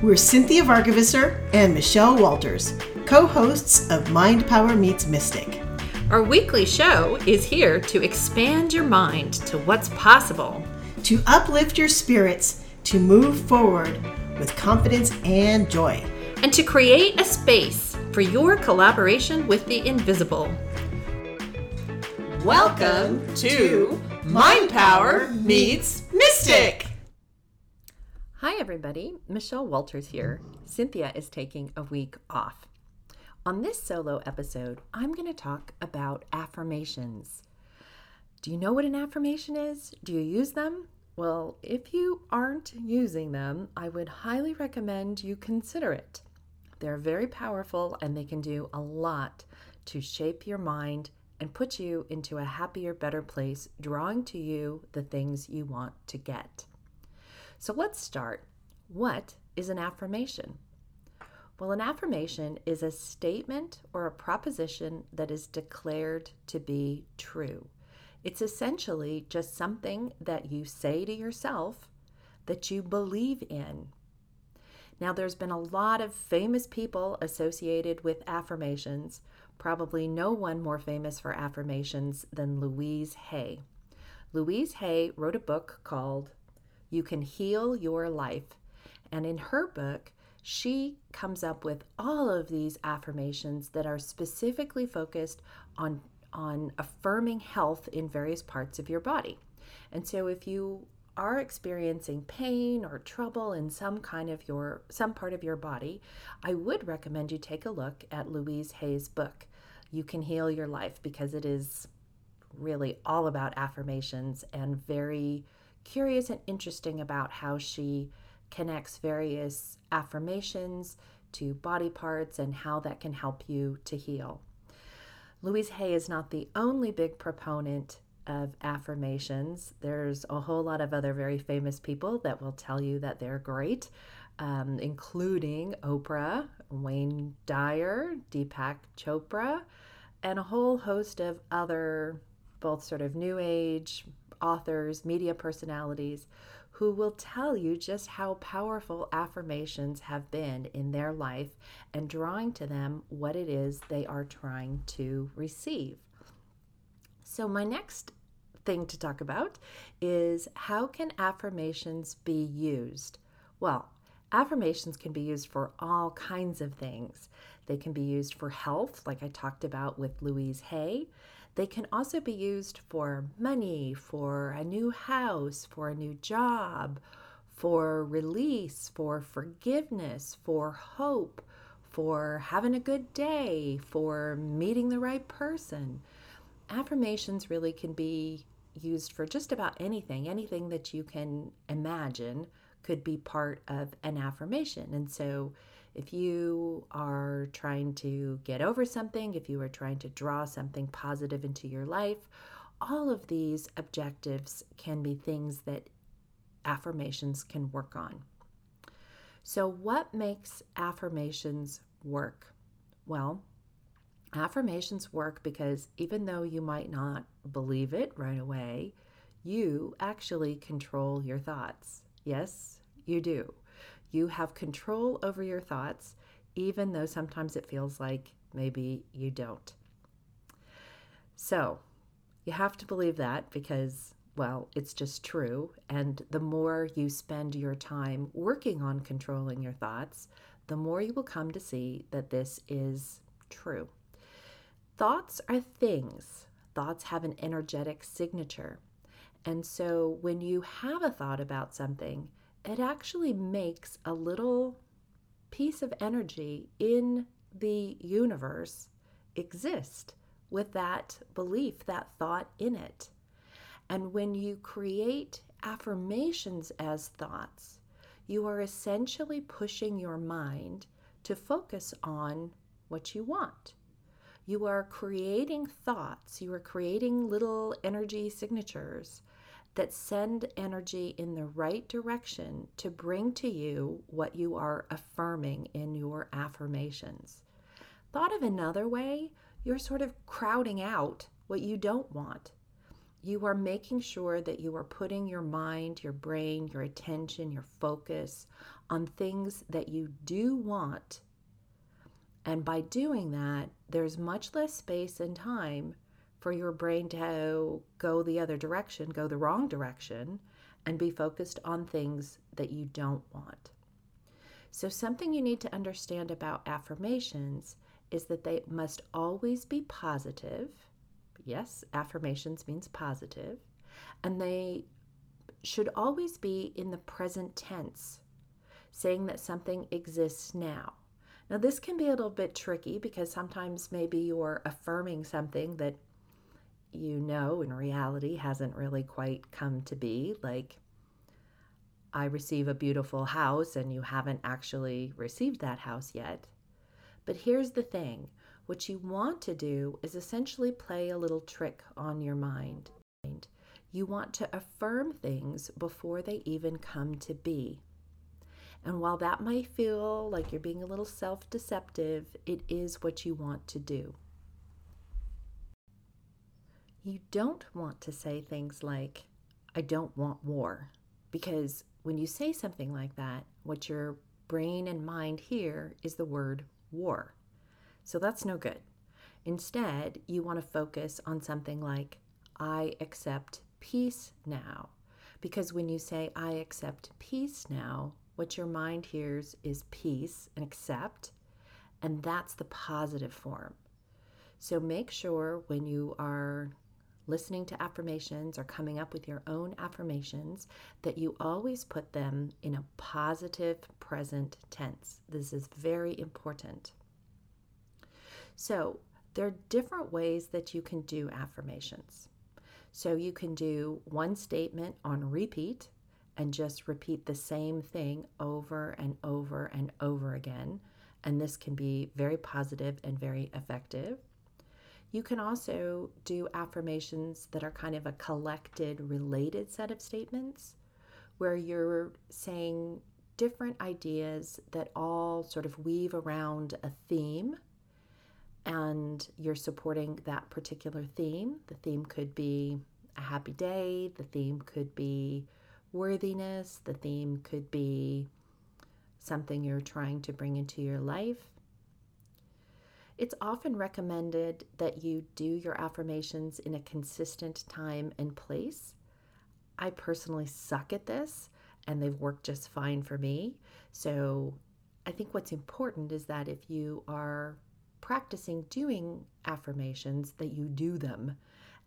We're Cinthia Varkevisser and Michelle Walters, co hosts of Mind Power Meets Mystic. Our weekly show is here to expand your mind to what's possible, to uplift your spirits, to move forward with confidence and joy, and to create a space for your collaboration with the invisible. Welcome to Mind Power Meets Mystic. Hi, everybody. Michelle Walters here. Cinthia is taking a week off. On this solo episode, I'm going to talk about affirmations. Do you know what an affirmation is? Do you use them? Well, if you aren't using them, I would highly recommend you consider it. They're very powerful and they can do a lot to shape your mind and put you into a happier, better place, drawing to you the things you want to get. So let's start. What is an affirmation? Well, an affirmation is a statement or a proposition that is declared to be true. It's essentially just something that you say to yourself that you believe in. Now, there's been a lot of famous people associated with affirmations, probably no one more famous for affirmations than Louise Hay. Louise Hay wrote a book called You Can Heal Your Life. And in her book, she comes up with all of these affirmations that are specifically focused on on affirming health in various parts of your body. And so if you are experiencing pain or trouble in some kind of your some part of your body, I would recommend you take a look at Louise Hay's book. You can heal your life because it is really all about affirmations and very curious and interesting about how she connects various affirmations to body parts and how that can help you to heal. Louise Hay is not the only big proponent of affirmations. There's a whole lot of other very famous people that will tell you that they're great, um, including Oprah, Wayne Dyer, Deepak Chopra, and a whole host of other, both sort of new age authors, media personalities who will tell you just how powerful affirmations have been in their life and drawing to them what it is they are trying to receive. So, my next thing to talk about is how can affirmations be used? Well, affirmations can be used for all kinds of things. They can be used for health, like I talked about with Louise Hay. They can also be used for money, for a new house, for a new job, for release, for forgiveness, for hope, for having a good day, for meeting the right person. Affirmations really can be used for just about anything. Anything that you can imagine could be part of an affirmation. And so if you are trying to get over something, if you are trying to draw something positive into your life, all of these objectives can be things that affirmations can work on. So, what makes affirmations work? Well, affirmations work because even though you might not believe it right away, you actually control your thoughts. Yes, you do. You have control over your thoughts, even though sometimes it feels like maybe you don't. So, you have to believe that because, well, it's just true. And the more you spend your time working on controlling your thoughts, the more you will come to see that this is true. Thoughts are things, thoughts have an energetic signature. And so when you have a thought about something, it actually makes a little piece of energy in the universe exist with that belief, that thought in it. And when you create affirmations as thoughts, you are essentially pushing your mind to focus on what you want. You are creating thoughts, you are creating little energy signatures that send energy in the right direction to bring to you what you are affirming in your affirmations. Thought of another way, you're sort of crowding out what you don't want. you are making sure that you are putting your mind, your brain, your attention, your focus on things that you do want. And by doing that, there's much less space and time for your brain to go the other direction, go the wrong direction, and be focused on things that you don't want. So, something you need to understand about affirmations is that they must always be positive. Yes, affirmations means positive, and they should always be in the present tense, saying that something exists now. Now, this can be a little bit tricky because sometimes maybe you're affirming something that you know in reality hasn't really quite come to be. Like, I receive a beautiful house and you haven't actually received that house yet. But here's the thing what you want to do is essentially play a little trick on your mind. You want to affirm things before they even come to be. And while that might feel like you're being a little self deceptive, it is what you want to do. You don't want to say things like, I don't want war, because when you say something like that, what your brain and mind hear is the word war. So that's no good. Instead, you want to focus on something like, I accept peace now. Because when you say, I accept peace now, what your mind hears is peace and accept, and that's the positive form. So make sure when you are listening to affirmations or coming up with your own affirmations that you always put them in a positive present tense. This is very important. So, there are different ways that you can do affirmations. So, you can do one statement on repeat and just repeat the same thing over and over and over again. And this can be very positive and very effective. You can also do affirmations that are kind of a collected, related set of statements where you're saying different ideas that all sort of weave around a theme and you're supporting that particular theme. The theme could be a happy day, the theme could be worthiness, the theme could be something you're trying to bring into your life. It's often recommended that you do your affirmations in a consistent time and place. I personally suck at this, and they've worked just fine for me. So I think what's important is that if you are practicing doing affirmations, that you do them.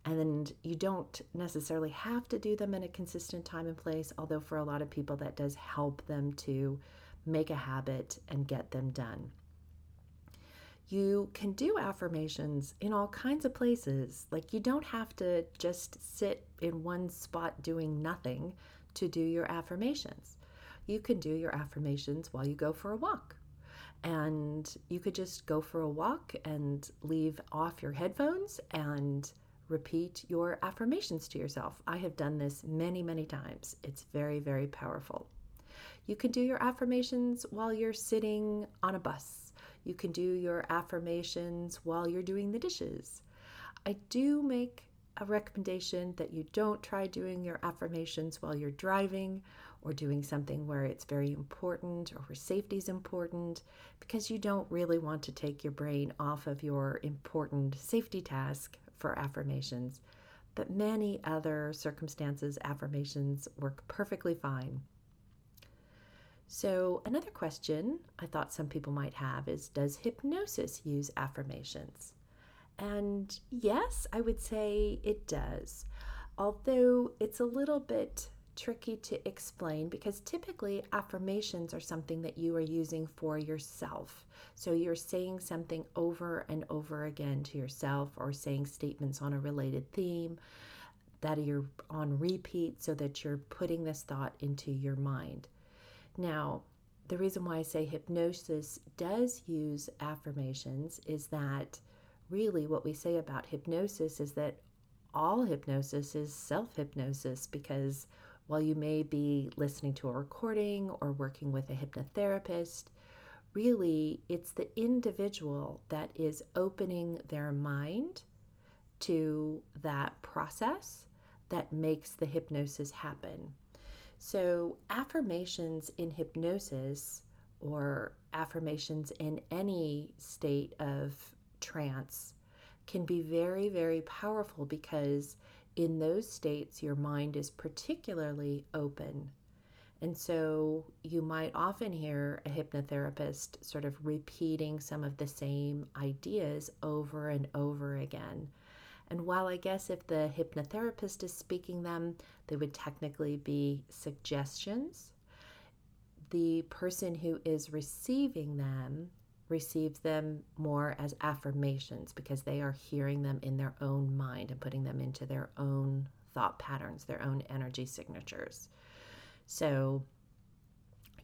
And you don't necessarily have to do them in a consistent time and place, although for a lot of people that does help them to make a habit and get them done. You can do affirmations in all kinds of places. Like, you don't have to just sit in one spot doing nothing to do your affirmations. You can do your affirmations while you go for a walk. And you could just go for a walk and leave off your headphones and repeat your affirmations to yourself. I have done this many, many times. It's very, very powerful. You can do your affirmations while you're sitting on a bus you can do your affirmations while you're doing the dishes. I do make a recommendation that you don't try doing your affirmations while you're driving or doing something where it's very important or where safety is important because you don't really want to take your brain off of your important safety task for affirmations. But many other circumstances, affirmations work perfectly fine. So, another question I thought some people might have is Does hypnosis use affirmations? And yes, I would say it does, although it's a little bit tricky to explain because typically affirmations are something that you are using for yourself. So you're saying something over and over again to yourself or saying statements on a related theme that you're on repeat so that you're putting this thought into your mind. Now, the reason why I say hypnosis does use affirmations is that really what we say about hypnosis is that all hypnosis is self hypnosis because while you may be listening to a recording or working with a hypnotherapist, really it's the individual that is opening their mind to that process that makes the hypnosis happen. So, affirmations in hypnosis or affirmations in any state of trance can be very, very powerful because in those states your mind is particularly open. And so you might often hear a hypnotherapist sort of repeating some of the same ideas over and over again. And while I guess if the hypnotherapist is speaking them, they would technically be suggestions, the person who is receiving them receives them more as affirmations because they are hearing them in their own mind and putting them into their own thought patterns, their own energy signatures. So,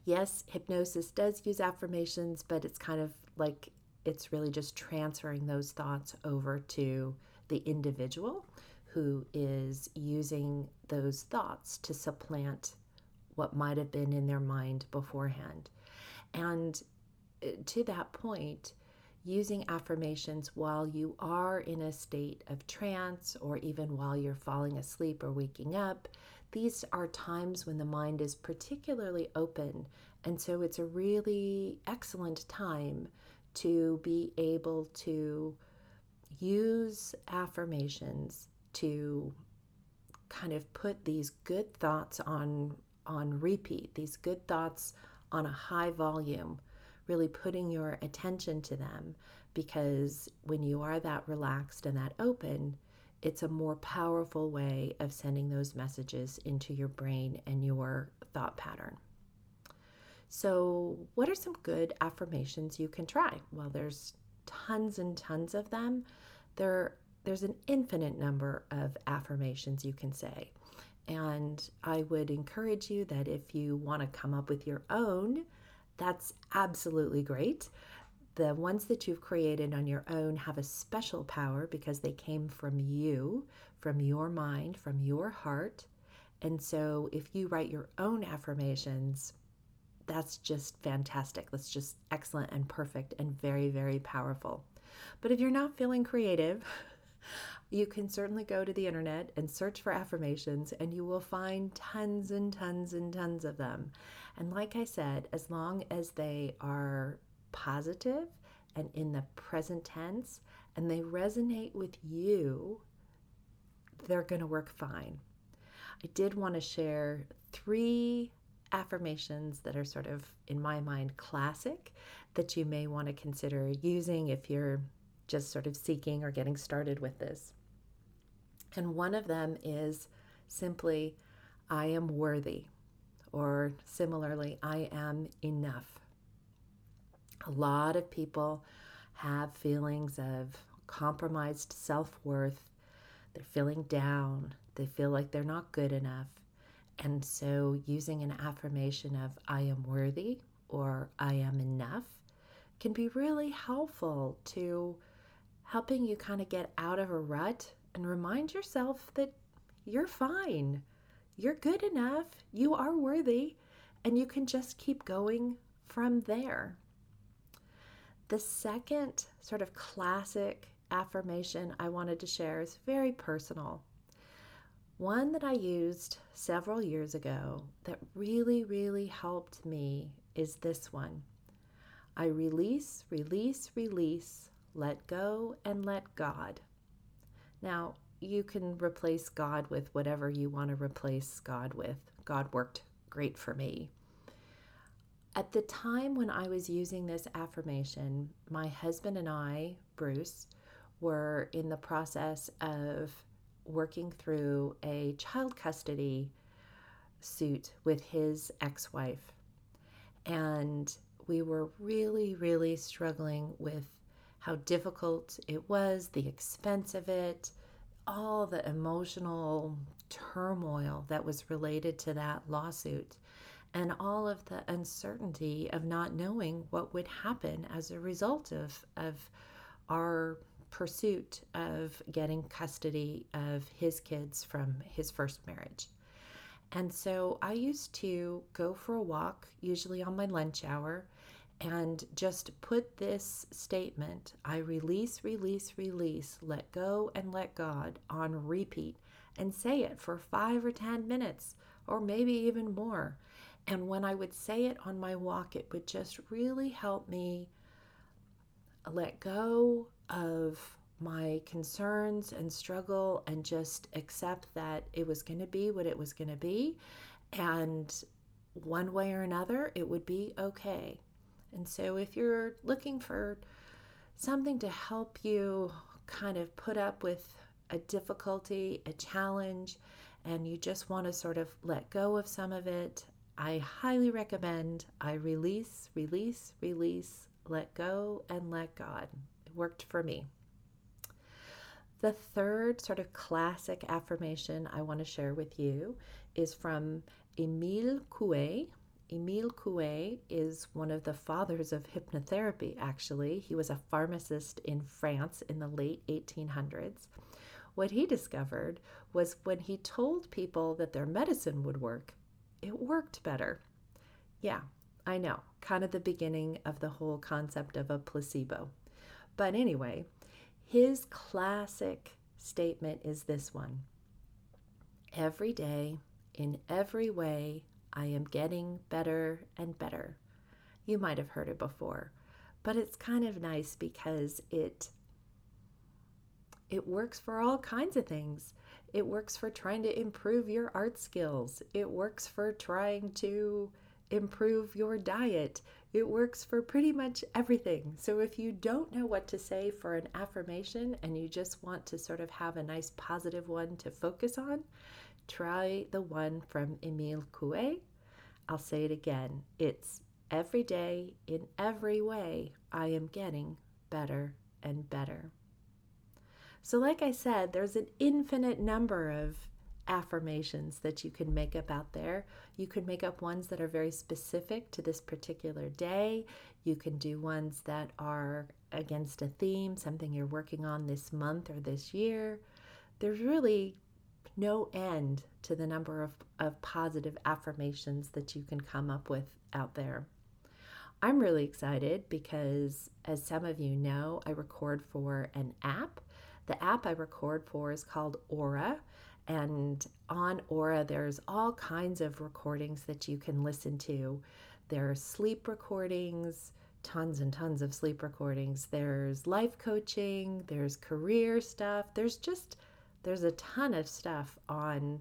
yes, hypnosis does use affirmations, but it's kind of like it's really just transferring those thoughts over to the individual who is using those thoughts to supplant what might have been in their mind beforehand. And uh, to that point, using affirmations while you are in a state of trance or even while you're falling asleep or waking up, these are times when the mind is particularly open. And so it's a really excellent time to be able to use affirmations to kind of put these good thoughts on on repeat, these good thoughts on a high volume, really putting your attention to them because when you are that relaxed and that open, it's a more powerful way of sending those messages into your brain and your thought pattern. So, what are some good affirmations you can try? Well, there's tons and tons of them. There, there's an infinite number of affirmations you can say. And I would encourage you that if you want to come up with your own, that's absolutely great. The ones that you've created on your own have a special power because they came from you, from your mind, from your heart. And so if you write your own affirmations, that's just fantastic. That's just excellent and perfect and very, very powerful. But if you're not feeling creative, you can certainly go to the internet and search for affirmations, and you will find tons and tons and tons of them. And like I said, as long as they are positive and in the present tense and they resonate with you, they're going to work fine. I did want to share three affirmations that are sort of, in my mind, classic that you may want to consider using if you're just sort of seeking or getting started with this. And one of them is simply, I am worthy, or similarly, I am enough. A lot of people have feelings of compromised self worth. They're feeling down. They feel like they're not good enough. And so, using an affirmation of I am worthy or I am enough can be really helpful to helping you kind of get out of a rut and remind yourself that you're fine. You're good enough. You are worthy. And you can just keep going from there. The second sort of classic affirmation I wanted to share is very personal. One that I used several years ago that really, really helped me is this one I release, release, release, let go, and let God. Now, you can replace God with whatever you want to replace God with. God worked great for me. At the time when I was using this affirmation, my husband and I, Bruce, were in the process of working through a child custody suit with his ex wife. And we were really, really struggling with how difficult it was, the expense of it, all the emotional turmoil that was related to that lawsuit, and all of the uncertainty of not knowing what would happen as a result of, of our pursuit of getting custody of his kids from his first marriage. And so I used to go for a walk, usually on my lunch hour, and just put this statement I release, release, release, let go, and let God on repeat and say it for five or 10 minutes, or maybe even more. And when I would say it on my walk, it would just really help me let go of my concerns and struggle and just accept that it was going to be what it was going to be. And one way or another, it would be okay. And so if you're looking for something to help you kind of put up with a difficulty, a challenge, and you just want to sort of let go of some of it, I highly recommend I release, release, release, let go, and let God. Worked for me. The third sort of classic affirmation I want to share with you is from Emile Coué. Emile Coué is one of the fathers of hypnotherapy, actually. He was a pharmacist in France in the late 1800s. What he discovered was when he told people that their medicine would work, it worked better. Yeah, I know, kind of the beginning of the whole concept of a placebo. But anyway, his classic statement is this one Every day, in every way, I am getting better and better. You might have heard it before, but it's kind of nice because it it works for all kinds of things. It works for trying to improve your art skills. It works for trying to improve your diet. It works for pretty much everything. So if you don't know what to say for an affirmation and you just want to sort of have a nice positive one to focus on, try the one from Emile Coué. I'll say it again. It's every day, in every way, I am getting better and better. So, like I said, there's an infinite number of affirmations that you can make up out there. You can make up ones that are very specific to this particular day. You can do ones that are against a theme, something you're working on this month or this year. There's really no end to the number of, of positive affirmations that you can come up with out there. I'm really excited because, as some of you know, I record for an app. The app I record for is called Aura, and on Aura, there's all kinds of recordings that you can listen to. There are sleep recordings, tons and tons of sleep recordings. There's life coaching, there's career stuff. There's just there's a ton of stuff on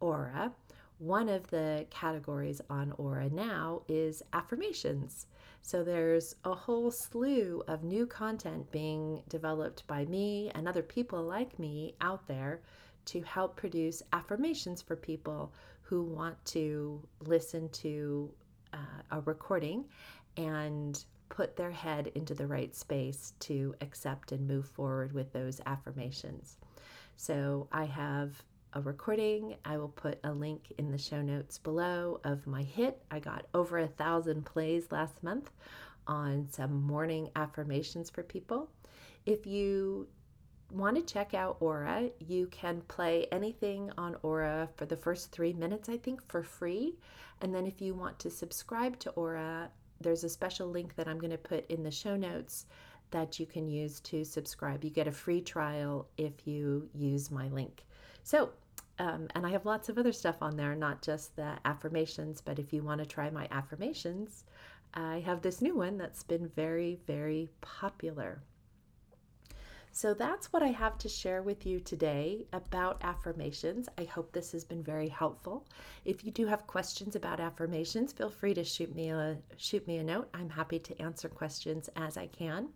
Aura. One of the categories on Aura now is affirmations. So there's a whole slew of new content being developed by me and other people like me out there to help produce affirmations for people who want to listen to uh, a recording and put their head into the right space to accept and move forward with those affirmations. So I have a recording. I will put a link in the show notes below of my hit. I got over a thousand plays last month on some morning affirmations for people. If you want to check out Aura, you can play anything on Aura for the first three minutes, I think, for free. And then if you want to subscribe to Aura, there's a special link that I'm going to put in the show notes that you can use to subscribe. You get a free trial if you use my link. So, um, and I have lots of other stuff on there, not just the affirmations, but if you want to try my affirmations, I have this new one that's been very, very popular. So that's what I have to share with you today about affirmations. I hope this has been very helpful. If you do have questions about affirmations, feel free to shoot me a shoot me a note. I'm happy to answer questions as I can.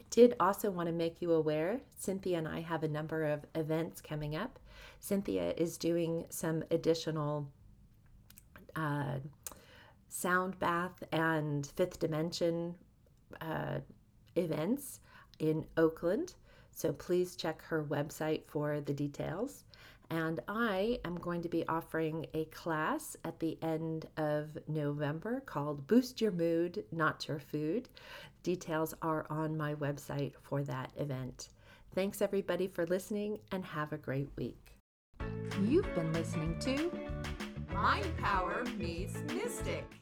I did also want to make you aware Cinthia and I have a number of events coming up. Cinthia is doing some additional uh, sound bath and fifth dimension uh, events in Oakland. So please check her website for the details. And I am going to be offering a class at the end of November called Boost Your Mood, Not Your Food. Details are on my website for that event. Thanks everybody for listening and have a great week. You've been listening to Mind Power Meets Mystic.